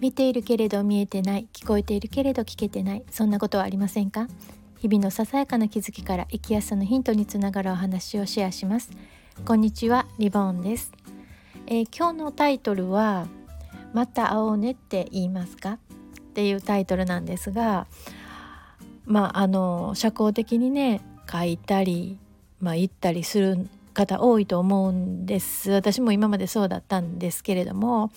見ているけれど見えてない聞こえているけれど聞けてないそんなことはありませんか？日々のささやかな気づきから生きやすさのヒントにつながるお話をシェアします。こんにちはリボーンです、えー、今日のタイトルはまた会おうねって言いますか？っていうタイトルなんですがまああの社交的にね書いたりまあ言ったりする方多いと思うんです私も今までそうだったんですけれども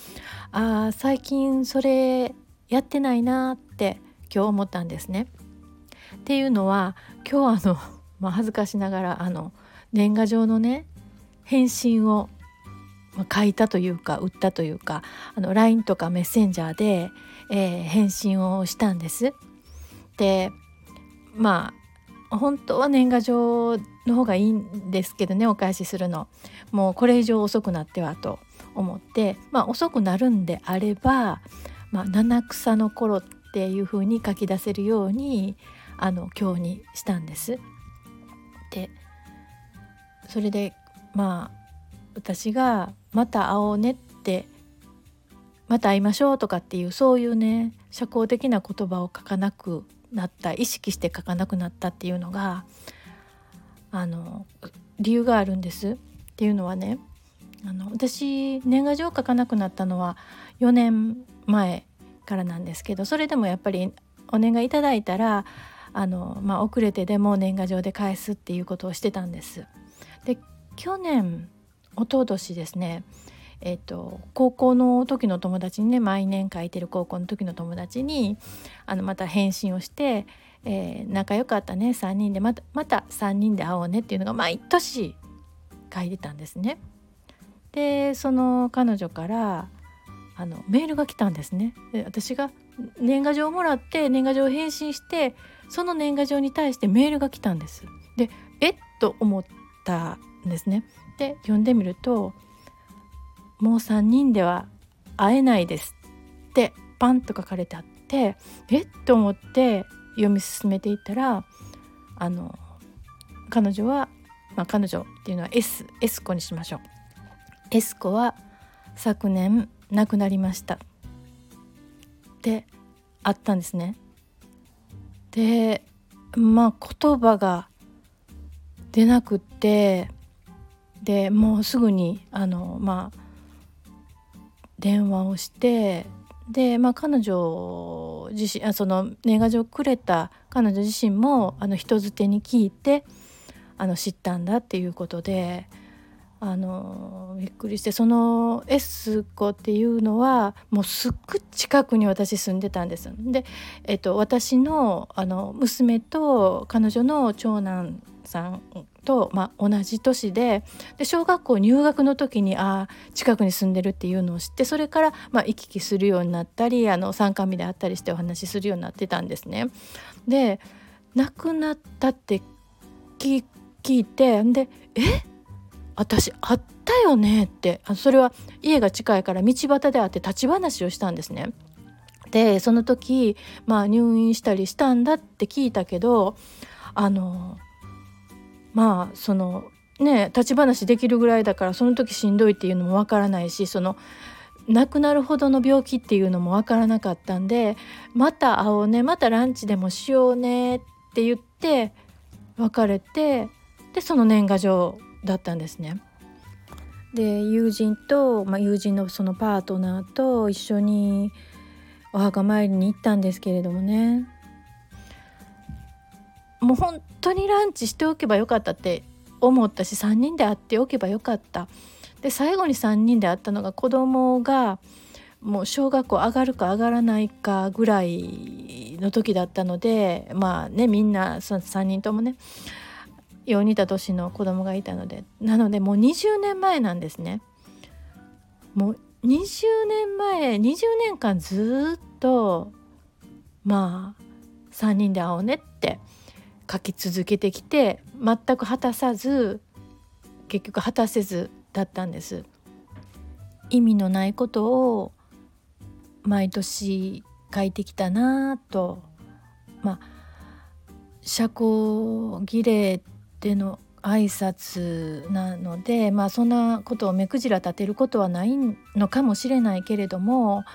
あ最近それやってないなって今日思ったんですね。っていうのは今日あの、まあ、恥ずかしながらあの年賀状のね返信を書いたというか売ったというかあの LINE とかメッセンジャーで、えー、返信をしたんです。でまあ本当は年賀状の方がいいんですけどねお返しするのもうこれ以上遅くなってはと思ってまあ遅くなるんであれば、まあ、七草の頃っていう風に書き出せるようにあの今日にしたんです。でそれでまあ私が「また会おうね」って「また会いましょう」とかっていうそういうね社交的な言葉を書かなくなった意識して書かなくなったっていうのがあの理由があるんですっていうのはねあの私年賀状を書かなくなったのは4年前からなんですけどそれでもやっぱりお願いいただいたらあの、まあ、遅れてでも年賀状で返すっていうことをしてたんです。で去年一昨年ですねえーと、高校の時の友達にね毎年書いてる高校の時の友達にあのまた返信をしてえー、仲良かったね3人でまたまた3人で会おうねっていうのが毎年書いてたんですね。でその彼女からあのメールが来たんですね。で私が年賀状をもらって年賀状を返信してその年賀状に対してメールが来たんです。でえっと思ったんですね。で読んでみると「もう3人では会えないです」ってパンと書かれてあってえっと思って読み進めていったらあの彼女は、まあ、彼女っていうのは S, S 子にしましょう S 子は昨年亡くなりましたってあったんですね。でまあ言葉が出なくってでもうすぐにあのまあ電話をしてで、まあ、彼女自身あその年賀状をくれた彼女自身もあの人づてに聞いてあの知ったんだっていうことであのびっくりしてその S 子っていうのはもうすっごい近くに私住んでたんです。で、えっと、私のあの娘と彼女の長男さんと、まあ、同じ年でで小学校入学の時にあ近くに住んでるっていうのを知ってそれから、まあ、行き来するようになったりあの参加日であったりしてお話しするようになってたんですね。で亡くなったって聞いてで「え？私あったよね」ってそれは家が近いから道端で会って立ち話をしたんですね。でその時、まあ、入院したりしたんだって聞いたけどあのまあそのね立ち話できるぐらいだからその時しんどいっていうのもわからないしその亡くなるほどの病気っていうのもわからなかったんでまた会おうねまたランチでもしようねって言って別れてでその年賀状だったんですね。で友人と、まあ、友人のそのパートナーと一緒にお墓参りに行ったんですけれどもねもう本当にランチしておけばよかったって思ったし3人で会っておけばよかったで最後に3人で会ったのが子供がもう小学校上がるか上がらないかぐらいの時だったのでまあねみんな3人ともねよう似た年の子供がいたのでなのでもう20年前なんですね。もう20年前20年間ずっとまあ3人で会おうねって書き続けてきて全く果たさず結局果たせずだったんです意味のないことを毎年書いてきたなとまあ社交儀礼での挨拶なのでまあそんなことを目くじら立てることはないのかもしれないけれども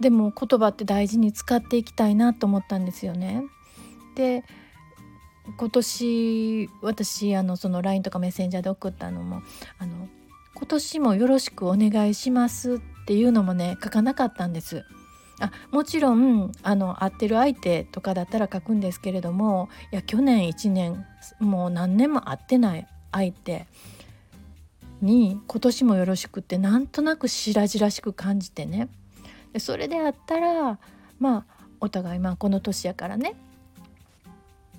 でも言葉って大事に使っていきたいなと思ったんですよね。で今年私あのその LINE とかメッセンジャーで送ったのもあの今年もよろしくお願いしますっていうのもね書かなかったんです。あもちろんあの会ってる相手とかだったら書くんですけれどもいや去年1年もう何年も会ってない相手に今年もよろしくってなんとなく白々しく感じてねでそれであったらまあお互いまあこの年やからね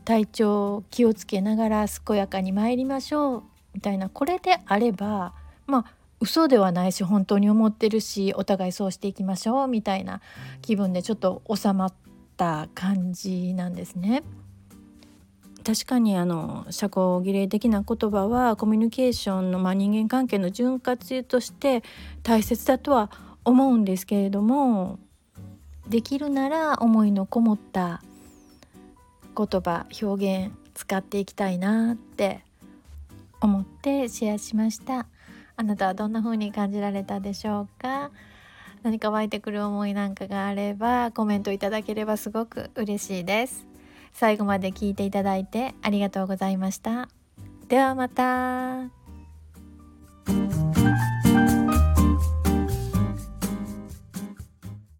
体調気をつけながら健やかに参りましょうみたいなこれであればまあ嘘ではないし本当に思ってるしお互いそうしていきましょうみたいな気分でちょっと収まった感じなんですね。確かにあの社交儀礼的な言葉はコミュニケーションの、まあ、人間関係の潤滑として大切だとは思うんですけれどもできるなら思いのこもった言葉表現使っていきたいなって思ってシェアしました。あなたはどんな風に感じられたでしょうか？何か湧いてくる思いなんかがあればコメントいただければすごく嬉しいです。最後まで聞いていただいてありがとうございました。ではまた。